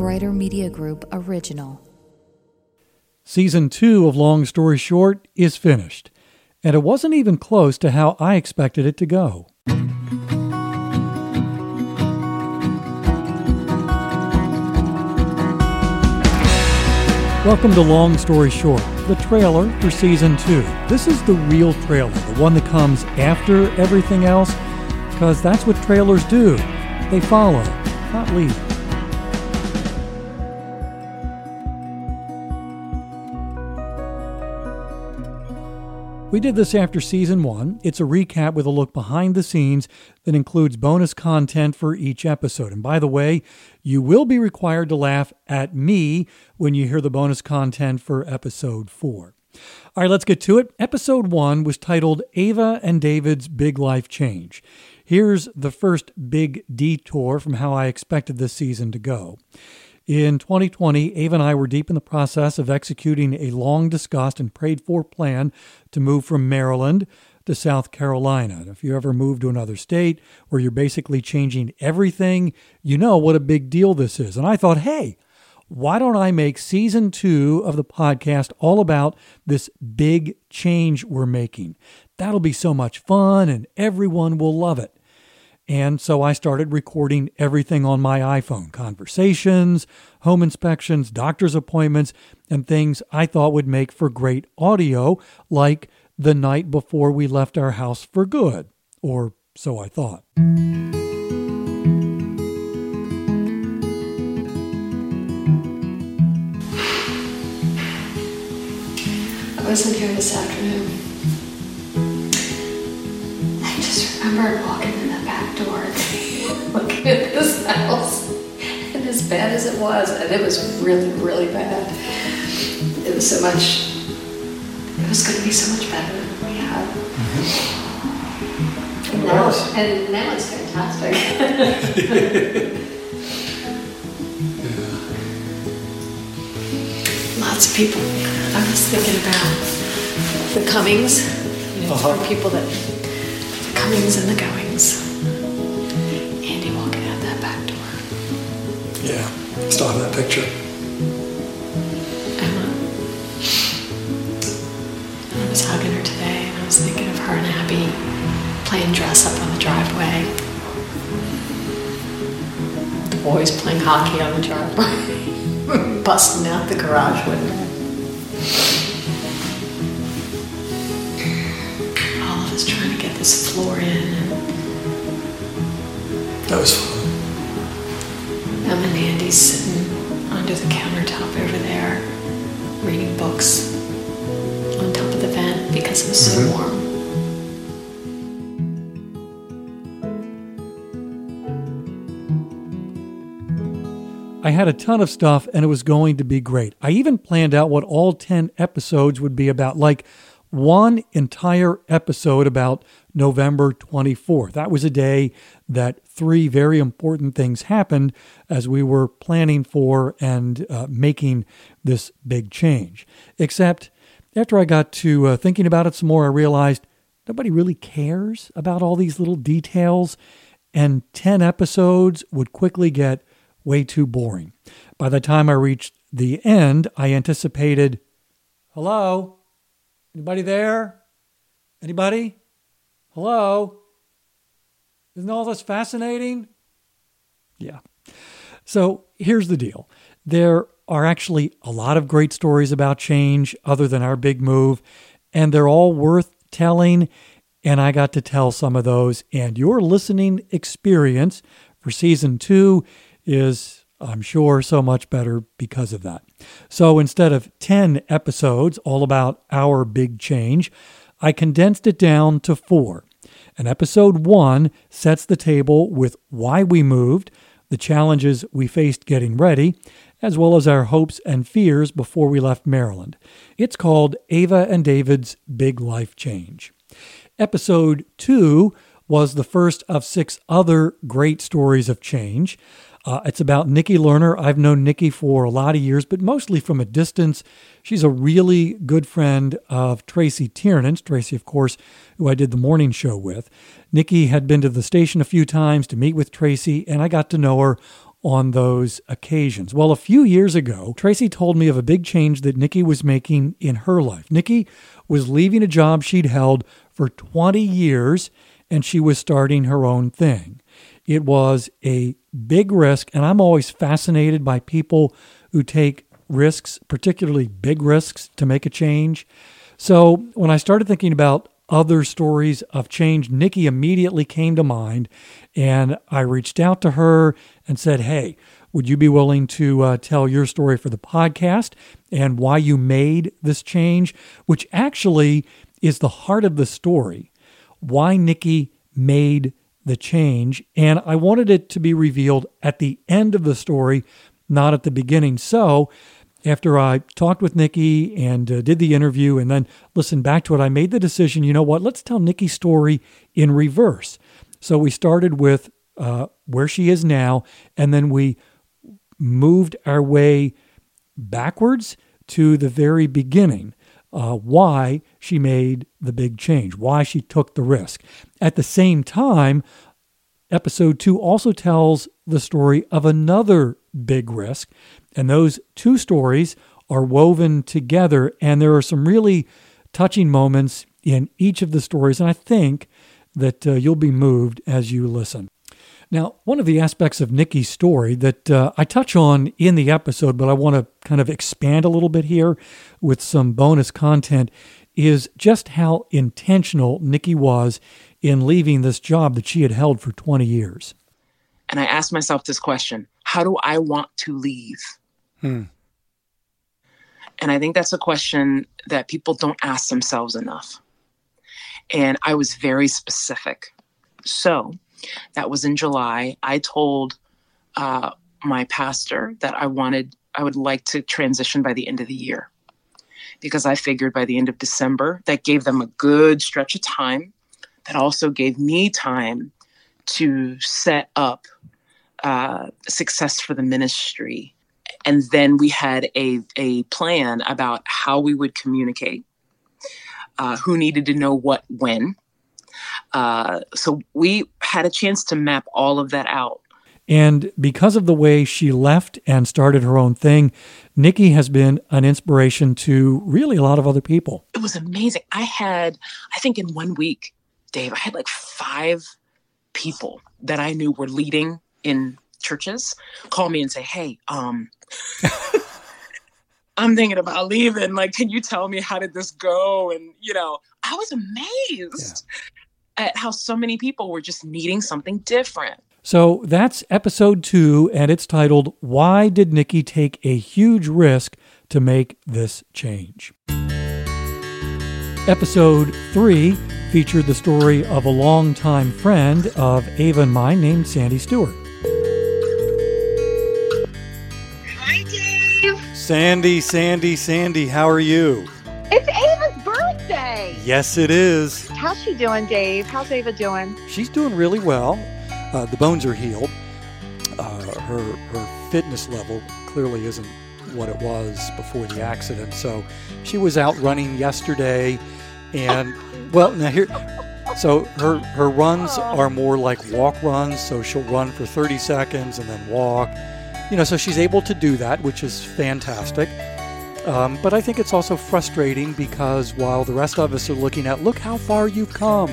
Brighter Media Group original. Season two of Long Story Short is finished, and it wasn't even close to how I expected it to go. Welcome to Long Story Short, the trailer for season two. This is the real trailer, the one that comes after everything else, because that's what trailers do. They follow, not lead. We did this after season one. It's a recap with a look behind the scenes that includes bonus content for each episode. And by the way, you will be required to laugh at me when you hear the bonus content for episode four. All right, let's get to it. Episode one was titled Ava and David's Big Life Change. Here's the first big detour from how I expected this season to go. In 2020, Ava and I were deep in the process of executing a long discussed and prayed for plan to move from Maryland to South Carolina. If you ever move to another state where you're basically changing everything, you know what a big deal this is. And I thought, hey, why don't I make season two of the podcast all about this big change we're making? That'll be so much fun and everyone will love it. And so I started recording everything on my iPhone conversations, home inspections, doctor's appointments, and things I thought would make for great audio, like the night before we left our house for good. Or so I thought. I wasn't here this afternoon. I just remembered walking in the and looking at this house. And as bad as it was, and it was really, really bad, it was so much, it was going to be so much better than we had. And now, and now it's fantastic. Lots of people. I was thinking about the comings, you know, Uh-huh. for people that, the comings and the goings. Yeah, still have that picture. Emma. I was hugging her today and I was thinking of her and Abby playing dress up on the driveway. The boys playing hockey on the driveway, busting out the garage window. All of us trying to get this floor in That was fun. Over there, reading books on top of the vent because it was so Mhm. warm. I had a ton of stuff and it was going to be great. I even planned out what all 10 episodes would be about, like one entire episode about November 24th. That was a day that three very important things happened as we were planning for and uh, making this big change. Except after I got to uh, thinking about it some more, I realized nobody really cares about all these little details, and 10 episodes would quickly get way too boring. By the time I reached the end, I anticipated, hello? Anybody there? Anybody? Hello? Isn't all this fascinating? Yeah. So here's the deal there are actually a lot of great stories about change other than our big move, and they're all worth telling. And I got to tell some of those. And your listening experience for season two is, I'm sure, so much better because of that. So instead of 10 episodes all about our big change, I condensed it down to four. And episode one sets the table with why we moved, the challenges we faced getting ready, as well as our hopes and fears before we left Maryland. It's called Ava and David's Big Life Change. Episode two was the first of six other great stories of change. Uh, it's about Nikki Lerner. I've known Nikki for a lot of years, but mostly from a distance. She's a really good friend of Tracy Tiernan's. Tracy, of course, who I did the morning show with. Nikki had been to the station a few times to meet with Tracy, and I got to know her on those occasions. Well, a few years ago, Tracy told me of a big change that Nikki was making in her life. Nikki was leaving a job she'd held for 20 years and she was starting her own thing. It was a big risk, and I'm always fascinated by people who take risks, particularly big risks, to make a change. So when I started thinking about other stories of change, Nikki immediately came to mind, and I reached out to her and said, Hey, would you be willing to uh, tell your story for the podcast and why you made this change, which actually is the heart of the story? Why Nikki made the change. And I wanted it to be revealed at the end of the story, not at the beginning. So, after I talked with Nikki and uh, did the interview and then listened back to it, I made the decision you know what, let's tell Nikki's story in reverse. So we started with uh, where she is now, and then we moved our way backwards to the very beginning uh, why she made the big change, why she took the risk. At the same time, episode two also tells the story of another big risk, and those two stories are woven together, and there are some really touching moments in each of the stories, and I think that uh, you'll be moved as you listen. Now, one of the aspects of Nikki's story that uh, I touch on in the episode, but I want to kind of expand a little bit here with some bonus content, is just how intentional Nikki was in leaving this job that she had held for 20 years. And I asked myself this question How do I want to leave? Hmm. And I think that's a question that people don't ask themselves enough. And I was very specific. So, that was in July. I told uh, my pastor that I wanted, I would like to transition by the end of the year because I figured by the end of December, that gave them a good stretch of time. That also gave me time to set up uh, success for the ministry. And then we had a, a plan about how we would communicate, uh, who needed to know what when, uh, so we had a chance to map all of that out. And because of the way she left and started her own thing, Nikki has been an inspiration to really a lot of other people. It was amazing. I had, I think in one week, Dave, I had like five people that I knew were leading in churches call me and say, Hey, um, I'm thinking about leaving. Like, can you tell me how did this go? And, you know, I was amazed. Yeah at how so many people were just needing something different. So that's episode two, and it's titled Why Did Nikki Take a Huge Risk to Make This Change? Episode three featured the story of a longtime friend of Ava and mine named Sandy Stewart. Hi, Dave. Sandy, Sandy, Sandy, how are you? It's Ava's birthday. Yes, it is. How's she doing, Dave? How's Ava doing? She's doing really well. Uh, the bones are healed. Uh, her her fitness level clearly isn't what it was before the accident. So she was out running yesterday, and well, now here. So her her runs are more like walk runs. So she'll run for 30 seconds and then walk. You know, so she's able to do that, which is fantastic. Um, but I think it's also frustrating because while the rest of us are looking at, look how far you've come,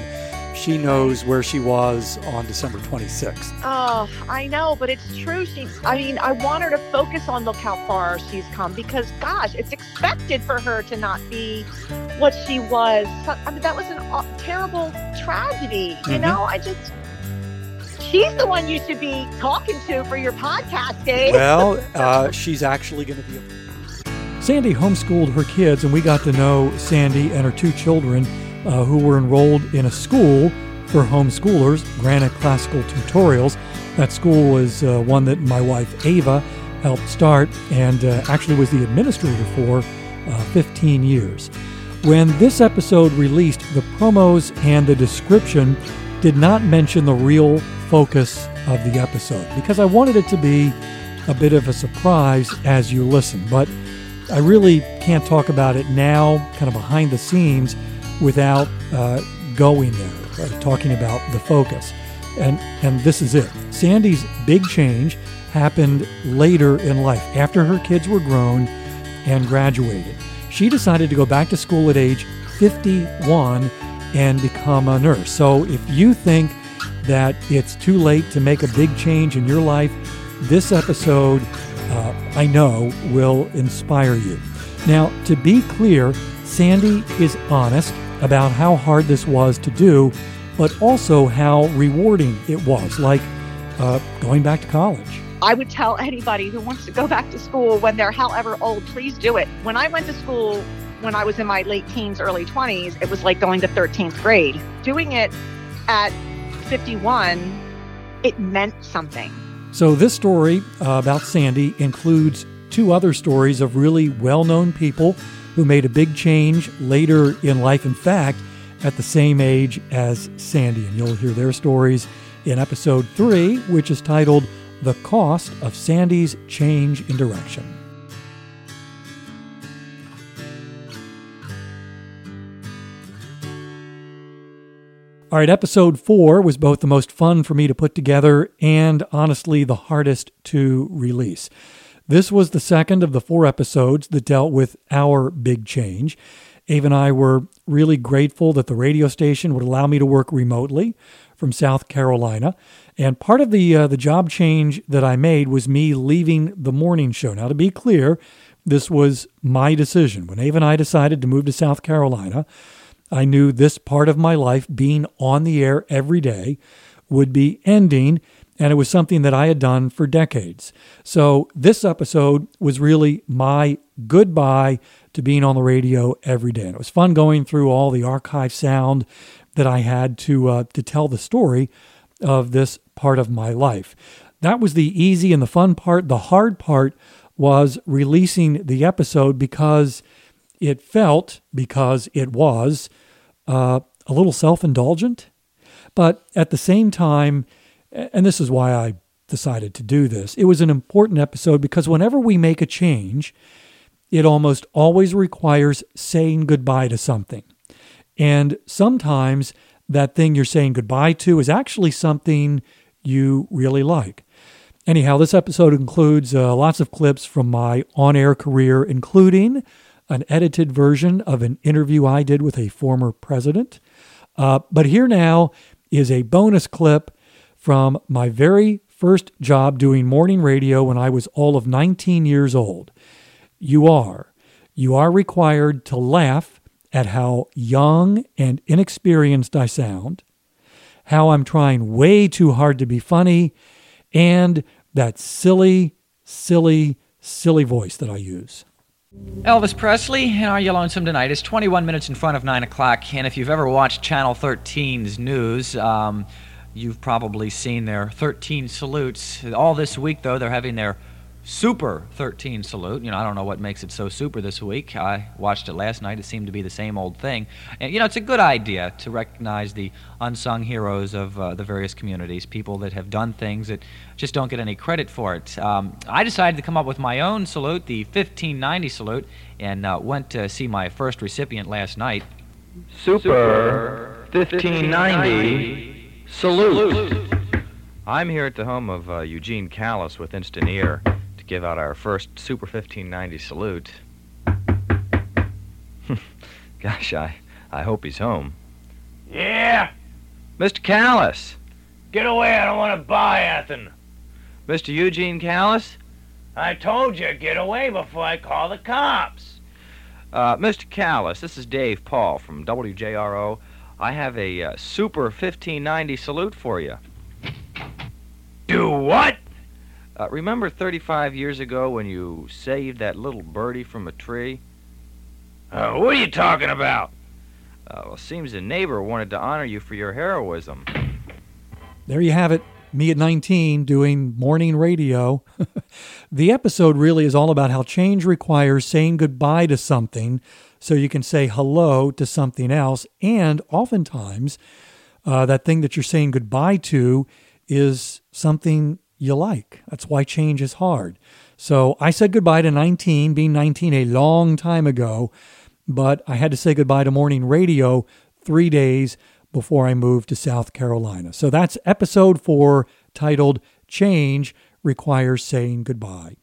she knows where she was on December 26th. Oh, I know, but it's true. She's, I mean, I want her to focus on look how far she's come because, gosh, it's expected for her to not be what she was. I mean, that was a terrible tragedy. You mm-hmm. know, I just, she's the one you should be talking to for your podcast, Dave. Well, uh, she's actually going to be. A- Sandy homeschooled her kids, and we got to know Sandy and her two children uh, who were enrolled in a school for homeschoolers, Granite Classical Tutorials. That school was uh, one that my wife Ava helped start and uh, actually was the administrator for uh, 15 years. When this episode released, the promos and the description did not mention the real focus of the episode because I wanted it to be a bit of a surprise as you listen. But I really can't talk about it now, kind of behind the scenes, without uh, going there, uh, talking about the focus. And, and this is it. Sandy's big change happened later in life, after her kids were grown and graduated. She decided to go back to school at age 51 and become a nurse. So if you think that it's too late to make a big change in your life, this episode, uh, I know, will inspire you. Now, to be clear, Sandy is honest about how hard this was to do, but also how rewarding it was, like uh, going back to college. I would tell anybody who wants to go back to school when they're however old, please do it. When I went to school when I was in my late teens, early 20s, it was like going to 13th grade. Doing it at 51, it meant something. So, this story uh, about Sandy includes two other stories of really well known people who made a big change later in life. In fact, at the same age as Sandy. And you'll hear their stories in episode three, which is titled The Cost of Sandy's Change in Direction. All right, episode four was both the most fun for me to put together and honestly the hardest to release. This was the second of the four episodes that dealt with our big change. Ave and I were really grateful that the radio station would allow me to work remotely from South Carolina. And part of the uh, the job change that I made was me leaving the morning show. Now, to be clear, this was my decision. When Ave and I decided to move to South Carolina, I knew this part of my life, being on the air every day, would be ending, and it was something that I had done for decades. So this episode was really my goodbye to being on the radio every day. And it was fun going through all the archive sound that I had to uh, to tell the story of this part of my life. That was the easy and the fun part. The hard part was releasing the episode because it felt, because it was, uh, a little self indulgent. But at the same time, and this is why I decided to do this, it was an important episode because whenever we make a change, it almost always requires saying goodbye to something. And sometimes that thing you're saying goodbye to is actually something you really like. Anyhow, this episode includes uh, lots of clips from my on air career, including an edited version of an interview I did with a former president. Uh, but here now is a bonus clip from my very first job doing morning radio when I was all of 19 years old. You are. You are required to laugh at how young and inexperienced I sound, how I'm trying way too hard to be funny, and that silly, silly, silly voice that I use. Elvis Presley and Are You Lonesome Tonight? is 21 minutes in front of 9 o'clock, and if you've ever watched Channel 13's news, um, you've probably seen their 13 salutes. All this week, though, they're having their Super 13 salute. You know, I don't know what makes it so super this week. I watched it last night. It seemed to be the same old thing. And, you know, it's a good idea to recognize the unsung heroes of uh, the various communities, people that have done things that just don't get any credit for it. Um, I decided to come up with my own salute, the 1590 salute, and uh, went to see my first recipient last night. Super 1590 salute. I'm here at the home of uh, Eugene Callis with Instant Ear give out our first Super 1590 salute. Gosh, I, I hope he's home. Yeah? Mr. Callis. Get away, I don't want to buy anything. Mr. Eugene Callis? I told you, get away before I call the cops. Uh, Mr. Callis, this is Dave Paul from WJRO. I have a uh, Super 1590 salute for you. Do what? Uh, remember 35 years ago when you saved that little birdie from a tree? Uh, what are you talking about? Uh, well, seems a neighbor wanted to honor you for your heroism. There you have it. Me at 19 doing morning radio. the episode really is all about how change requires saying goodbye to something so you can say hello to something else. And oftentimes, uh, that thing that you're saying goodbye to is something you like. That's why change is hard. So I said goodbye to 19, being 19 a long time ago, but I had to say goodbye to morning radio three days before I moved to South Carolina. So that's episode four titled Change Requires Saying Goodbye.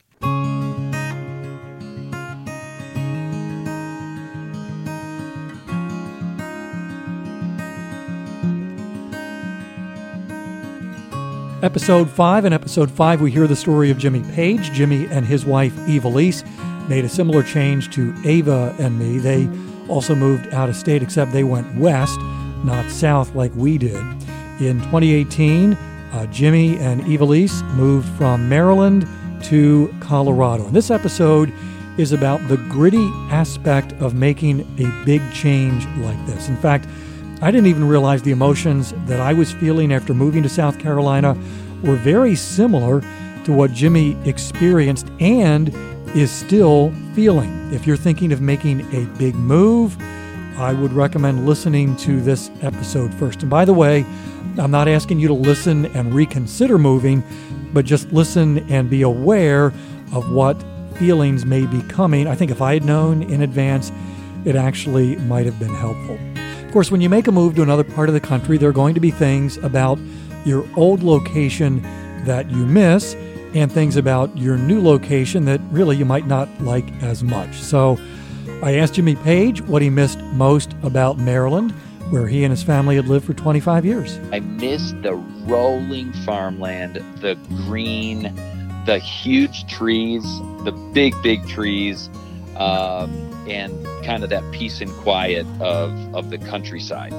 Episode 5. In episode 5, we hear the story of Jimmy Page. Jimmy and his wife, Eva Lise, made a similar change to Ava and me. They also moved out of state, except they went west, not south like we did. In 2018, uh, Jimmy and Eva Lise moved from Maryland to Colorado. And this episode is about the gritty aspect of making a big change like this. In fact, I didn't even realize the emotions that I was feeling after moving to South Carolina were very similar to what Jimmy experienced and is still feeling. If you're thinking of making a big move, I would recommend listening to this episode first. And by the way, I'm not asking you to listen and reconsider moving, but just listen and be aware of what feelings may be coming. I think if I had known in advance, it actually might have been helpful course, when you make a move to another part of the country, there are going to be things about your old location that you miss and things about your new location that really you might not like as much. So I asked Jimmy Page what he missed most about Maryland, where he and his family had lived for 25 years. I miss the rolling farmland, the green, the huge trees, the big, big trees. Um, and kind of that peace and quiet of, of the countryside.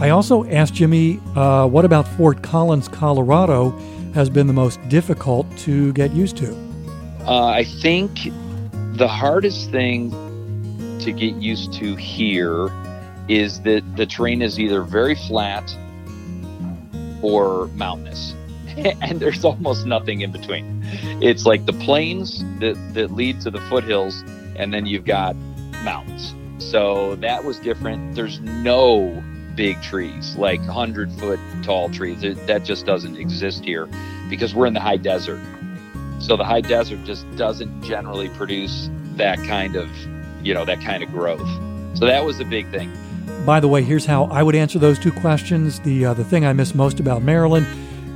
I also asked Jimmy uh, what about Fort Collins, Colorado, has been the most difficult to get used to? Uh, I think the hardest thing to get used to here is that the terrain is either very flat or mountainous. and there's almost nothing in between. It's like the plains that, that lead to the foothills, and then you've got mountains. So that was different. There's no big trees, like 100 foot tall trees. That just doesn't exist here because we're in the high desert. So the high desert just doesn't generally produce that kind of, you know, that kind of growth. So that was the big thing. By the way, here's how I would answer those two questions. The uh, the thing I miss most about Maryland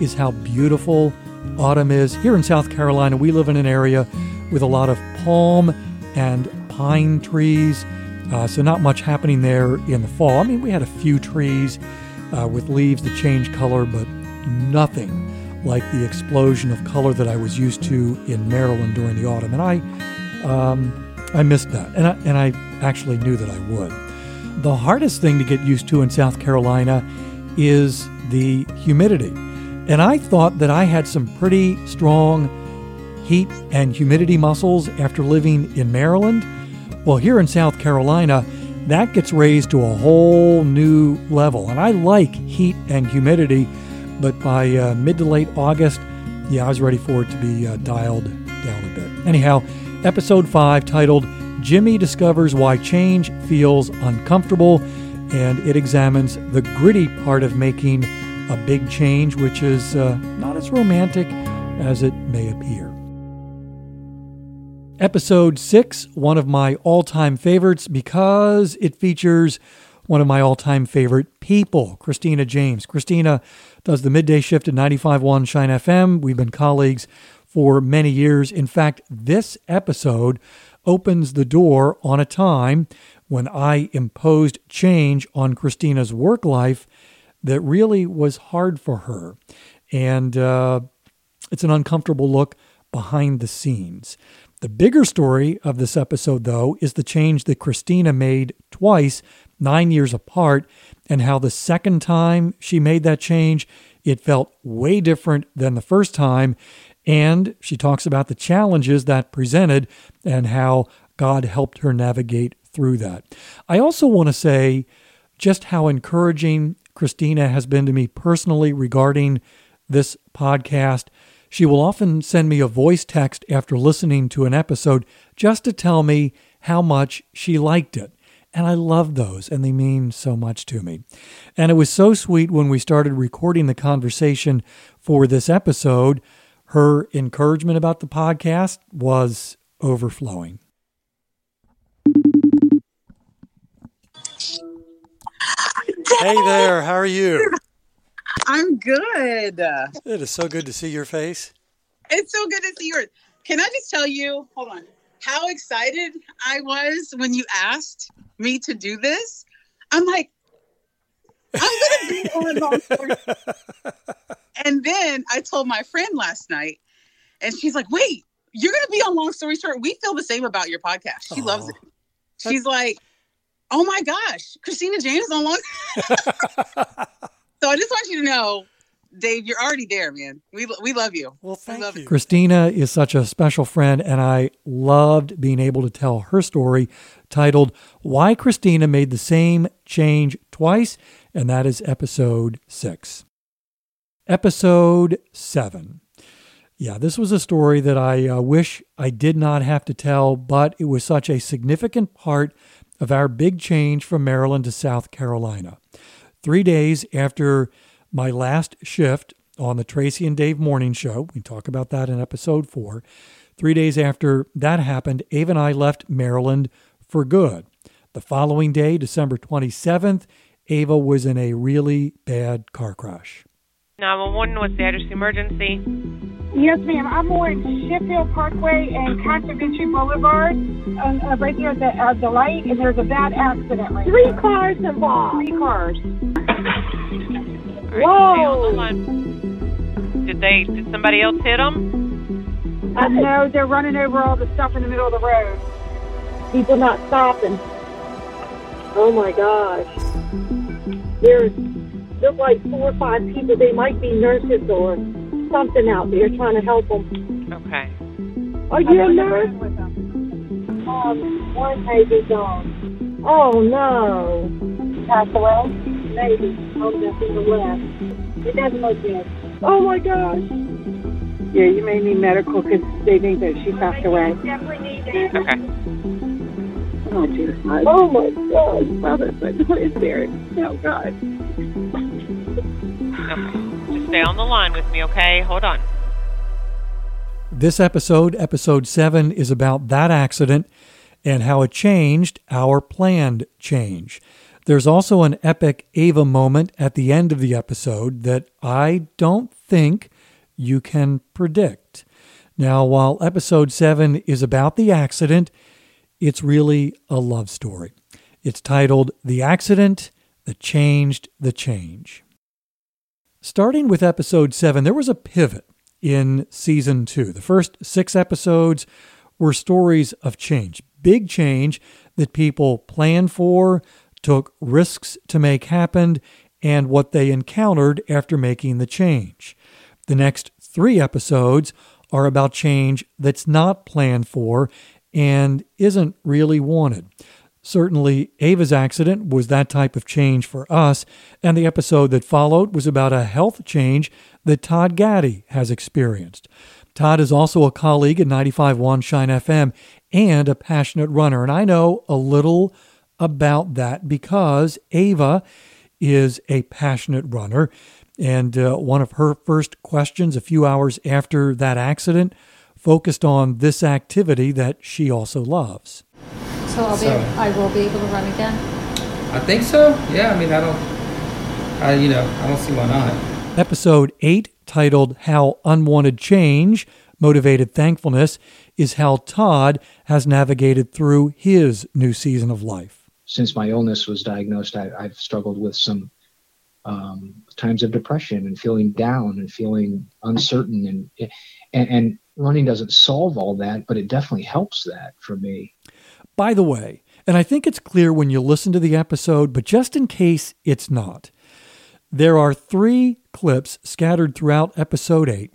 is how beautiful autumn is. Here in South Carolina, we live in an area with a lot of palm and pine trees. Uh, so, not much happening there in the fall. I mean, we had a few trees uh, with leaves that change color, but nothing like the explosion of color that I was used to in Maryland during the autumn. And I, um, I missed that. And I, and I actually knew that I would. The hardest thing to get used to in South Carolina is the humidity. And I thought that I had some pretty strong heat and humidity muscles after living in Maryland. Well, here in South Carolina, that gets raised to a whole new level. And I like heat and humidity, but by uh, mid to late August, yeah, I was ready for it to be uh, dialed down a bit. Anyhow, episode 5 titled Jimmy Discovers Why Change Feels Uncomfortable, and it examines the gritty part of making a big change, which is uh, not as romantic as it may appear. Episode 6, one of my all time favorites because it features one of my all time favorite people, Christina James. Christina does the midday shift at 95.1 Shine FM. We've been colleagues for many years. In fact, this episode opens the door on a time when I imposed change on Christina's work life that really was hard for her. And uh, it's an uncomfortable look behind the scenes. The bigger story of this episode, though, is the change that Christina made twice, nine years apart, and how the second time she made that change, it felt way different than the first time. And she talks about the challenges that presented and how God helped her navigate through that. I also want to say just how encouraging Christina has been to me personally regarding this podcast she will often send me a voice text after listening to an episode just to tell me how much she liked it. And I love those, and they mean so much to me. And it was so sweet when we started recording the conversation for this episode. Her encouragement about the podcast was overflowing. Hey there, how are you? I'm good. It is so good to see your face. It's so good to see yours. Can I just tell you, hold on, how excited I was when you asked me to do this? I'm like, I'm going to be on long story. And then I told my friend last night, and she's like, wait, you're going to be on Long Story Short. We feel the same about your podcast. She loves it. She's like, oh my gosh, Christina James on Long. so I just want you to know, Dave, you're already there, man. We, we love you. Well, thank love you. Christina is such a special friend, and I loved being able to tell her story titled Why Christina Made the Same Change Twice, and that is episode six. Episode seven. Yeah, this was a story that I uh, wish I did not have to tell, but it was such a significant part of our big change from Maryland to South Carolina. Three days after my last shift on the Tracy and Dave Morning Show, we talk about that in episode four. Three days after that happened, Ava and I left Maryland for good. The following day, December 27th, Ava was in a really bad car crash. 911, what's the address emergency? Yes, ma'am. I'm on Sheffield Parkway and Conservation Boulevard, uh, uh, right there at the, uh, the light, and there's a bad accident right Three there. cars involved. Three cars. Right, Whoa! Did they? Did somebody else hit them? Uh, no, they're running over all the stuff in the middle of the road. People not stopping. Oh my gosh! There's there's like four or five people. They might be nurses or something out there trying to help them. Okay. Are you a nurse? Um, one baby gone. Oh no. Passed away? Maybe. Oh, that's in the west. It doesn't look good. Oh my gosh. Yeah, you may need medical because they think that she passed away. Okay. Oh, dear God. Oh, my God. Mother, but who is there? Oh, God. Okay. Stay on the line with me, okay? Hold on. This episode, episode seven, is about that accident and how it changed our planned change. There's also an epic Ava moment at the end of the episode that I don't think you can predict. Now, while episode seven is about the accident, it's really a love story. It's titled The Accident That Changed the Change. Starting with episode seven, there was a pivot in season two. The first six episodes were stories of change, big change that people planned for, took risks to make happen, and what they encountered after making the change. The next three episodes are about change that's not planned for and isn't really wanted. Certainly, Ava's accident was that type of change for us, and the episode that followed was about a health change that Todd Gaddy has experienced. Todd is also a colleague at 95.1 Shine FM and a passionate runner, and I know a little about that because Ava is a passionate runner. And uh, one of her first questions a few hours after that accident focused on this activity that she also loves. So I'll be, So- I will be able to run again. I think so. Yeah, I mean, I don't, I you know, I don't see why not. Episode 8, titled How Unwanted Change Motivated Thankfulness, is how Todd has navigated through his new season of life. since my illness was diagnosed, I, I've struggled with some um, times of depression and feeling down and feeling uncertain, and, and and running doesn't solve all that, but it definitely helps that for me. By the way, and I think it's clear when you listen to the episode, but just in case it's not, there are three clips scattered throughout episode 8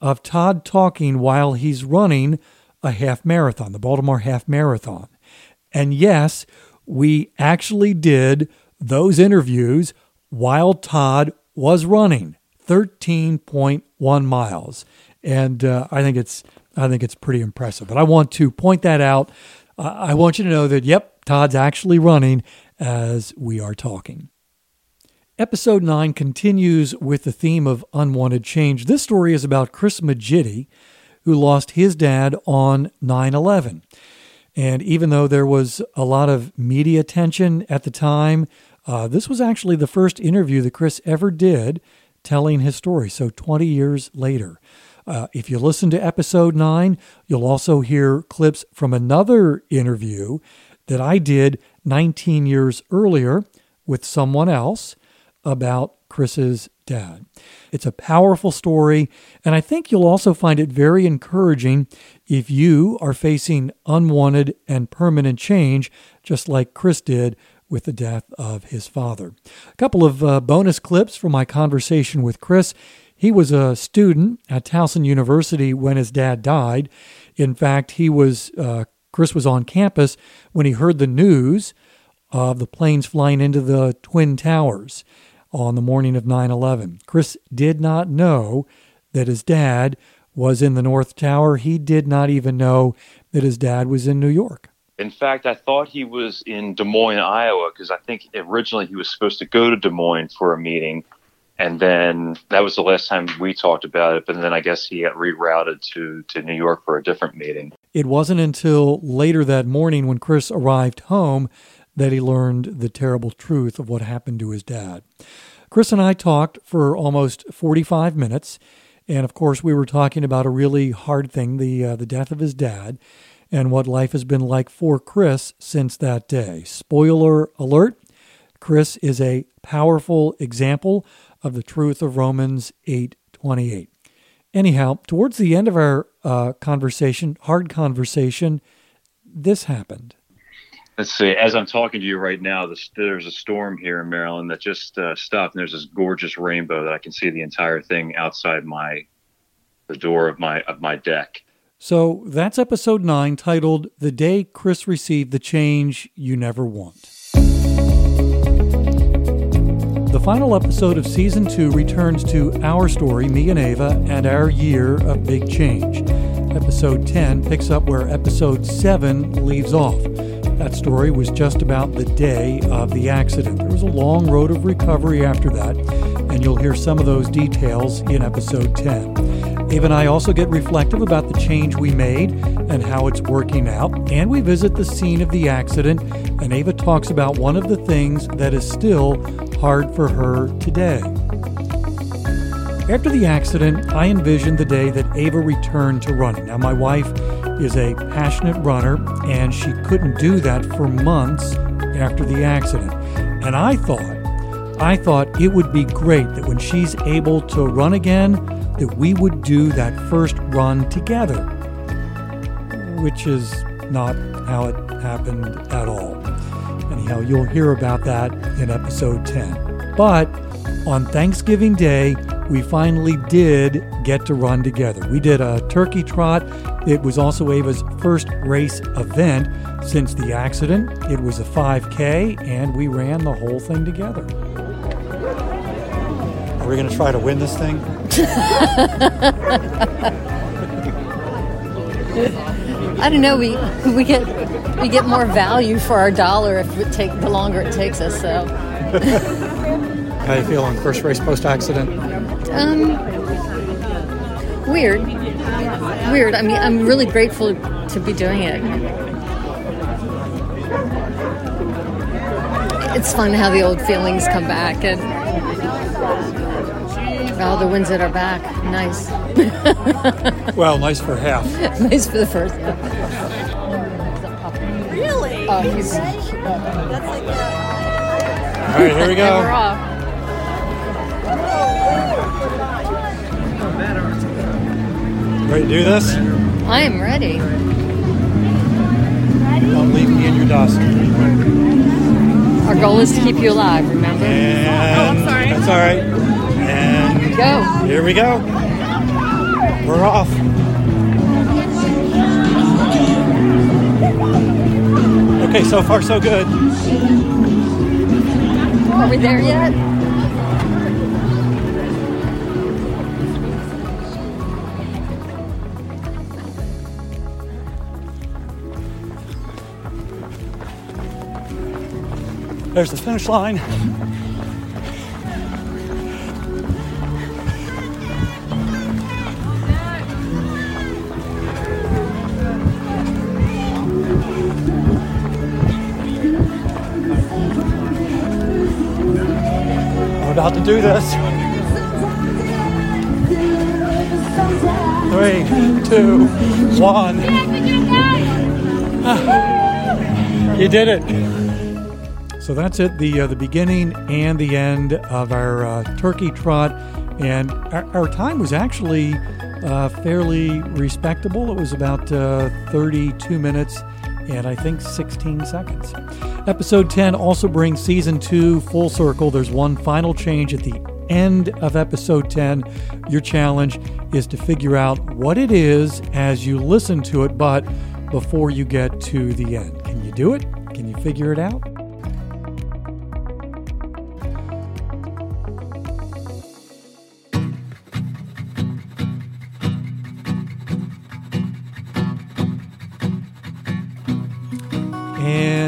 of Todd talking while he's running a half marathon, the Baltimore Half Marathon. And yes, we actually did those interviews while Todd was running 13.1 miles. And uh, I think it's I think it's pretty impressive. But I want to point that out. I want you to know that yep, Todd's actually running as we are talking. Episode 9 continues with the theme of unwanted change. This story is about Chris Majidi, who lost his dad on 9 11. And even though there was a lot of media attention at the time Uh, this was actually the first interview that Chris ever did telling his story, so 20 years later. Uh, if you listen to episode nine, you'll also hear clips from another interview that I did 19 years earlier with someone else about Chris's dad. It's a powerful story, and I think you'll also find it very encouraging if you are facing unwanted and permanent change, just like Chris did with the death of his father. A couple of uh, bonus clips from my conversation with Chris. He was a student at Towson University when his dad died. In fact, he was uh, Chris was on campus when he heard the news of the planes flying into the Twin Towers on the morning of 9 11. Chris did not know that his dad was in the North Tower. He did not even know that his dad was in New York. In fact, I thought he was in Des Moines, Iowa, because I think originally he was supposed to go to Des Moines for a meeting. And then that was the last time we talked about it. But then I guess he got rerouted to, to New York for a different meeting. It wasn't until later that morning when Chris arrived home that he learned the terrible truth of what happened to his dad. Chris and I talked for almost 45 minutes. And of course, we were talking about a really hard thing the, uh, the death of his dad and what life has been like for Chris since that day. Spoiler alert Chris is a powerful example of the truth of Romans 8:28. Anyhow, towards the end of our uh, conversation, hard conversation, this happened. Let's see. As I'm talking to you right now, there's a storm here in Maryland that just uh, stopped, and there's this gorgeous rainbow that I can see the entire thing outside my the door of my of my deck. So that's episode nine, titled "The Day Chris Received the Change You Never Want." The final episode of season two returns to our story, me and Ava, and our year of big change. Episode 10 picks up where episode 7 leaves off. That story was just about the day of the accident. There was a long road of recovery after that, and you'll hear some of those details in episode 10. Ava and I also get reflective about the change we made and how it's working out, and we visit the scene of the accident, and Ava talks about one of the things that is still hard for her today. After the accident, I envisioned the day that Ava returned to running. Now, my wife is a passionate runner, and she couldn't do that for months after the accident. And I thought, I thought it would be great that when she's able to run again, that we would do that first run together, which is not how it happened at all. Anyhow, you'll hear about that in episode 10. But on Thanksgiving Day, we finally did get to run together. We did a turkey trot. It was also Ava's first race event since the accident. It was a 5K, and we ran the whole thing together. Are we going to try to win this thing? I don't know. We we get we get more value for our dollar if it take the longer it takes us. So. How do you feel on first race post accident? Um, weird. Weird. I mean, I'm really grateful to be doing it. It's fun how the old feelings come back and all the winds at our back. Nice. well, nice for half. nice for the first. Really? Oh, he's. That's like All right, here we go. And we're off. Ready to do this? I am ready. Don't leave me in your dust. Our goal is to keep you alive. Remember? And oh, That's all right. Go. here we go. We're off. Okay, so far so good. Are we there yet? There's the finish line. To do this. Three, two, one. You did it. So that's it. The uh, the beginning and the end of our uh, turkey trot, and our, our time was actually uh, fairly respectable. It was about uh, 32 minutes and I think 16 seconds. Episode 10 also brings season 2 full circle. There's one final change at the end of episode 10. Your challenge is to figure out what it is as you listen to it, but before you get to the end. Can you do it? Can you figure it out?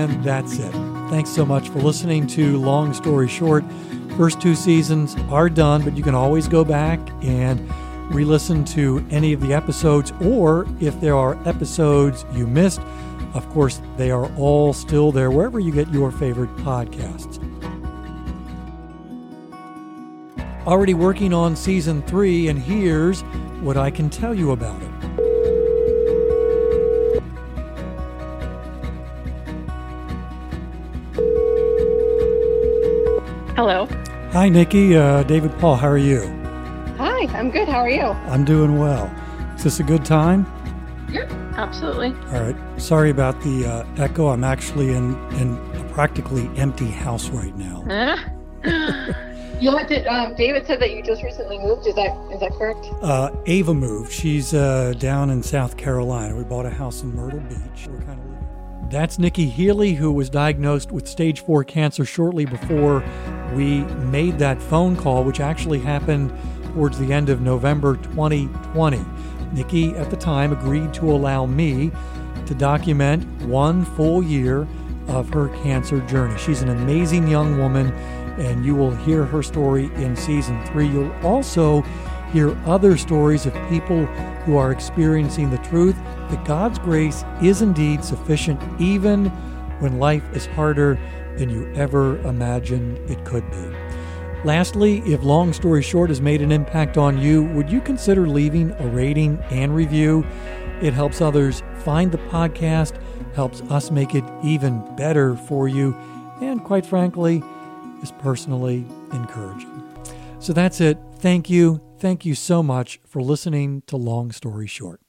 And that's it. Thanks so much for listening to Long Story Short. First two seasons are done, but you can always go back and re listen to any of the episodes, or if there are episodes you missed, of course, they are all still there wherever you get your favorite podcasts. Already working on season three, and here's what I can tell you about it. Hello. Hi, Nikki. Uh, David Paul, how are you? Hi, I'm good. How are you? I'm doing well. Is this a good time? Yep, absolutely. All right. Sorry about the uh, echo. I'm actually in, in a practically empty house right now. you want to, um, David said that you just recently moved. Is that is that correct? Uh, Ava moved. She's uh, down in South Carolina. We bought a house in Myrtle Beach. We're kind of living. That's Nikki Healy, who was diagnosed with stage four cancer shortly before we made that phone call, which actually happened towards the end of November 2020. Nikki, at the time, agreed to allow me to document one full year of her cancer journey. She's an amazing young woman, and you will hear her story in season three. You'll also hear other stories of people who are experiencing the truth that God's grace is indeed sufficient, even when life is harder than you ever imagined it could be. Lastly, if Long Story Short has made an impact on you, would you consider leaving a rating and review? It helps others find the podcast, helps us make it even better for you, and quite frankly, is personally encouraging. So that's it. Thank you. Thank you so much for listening to Long Story Short.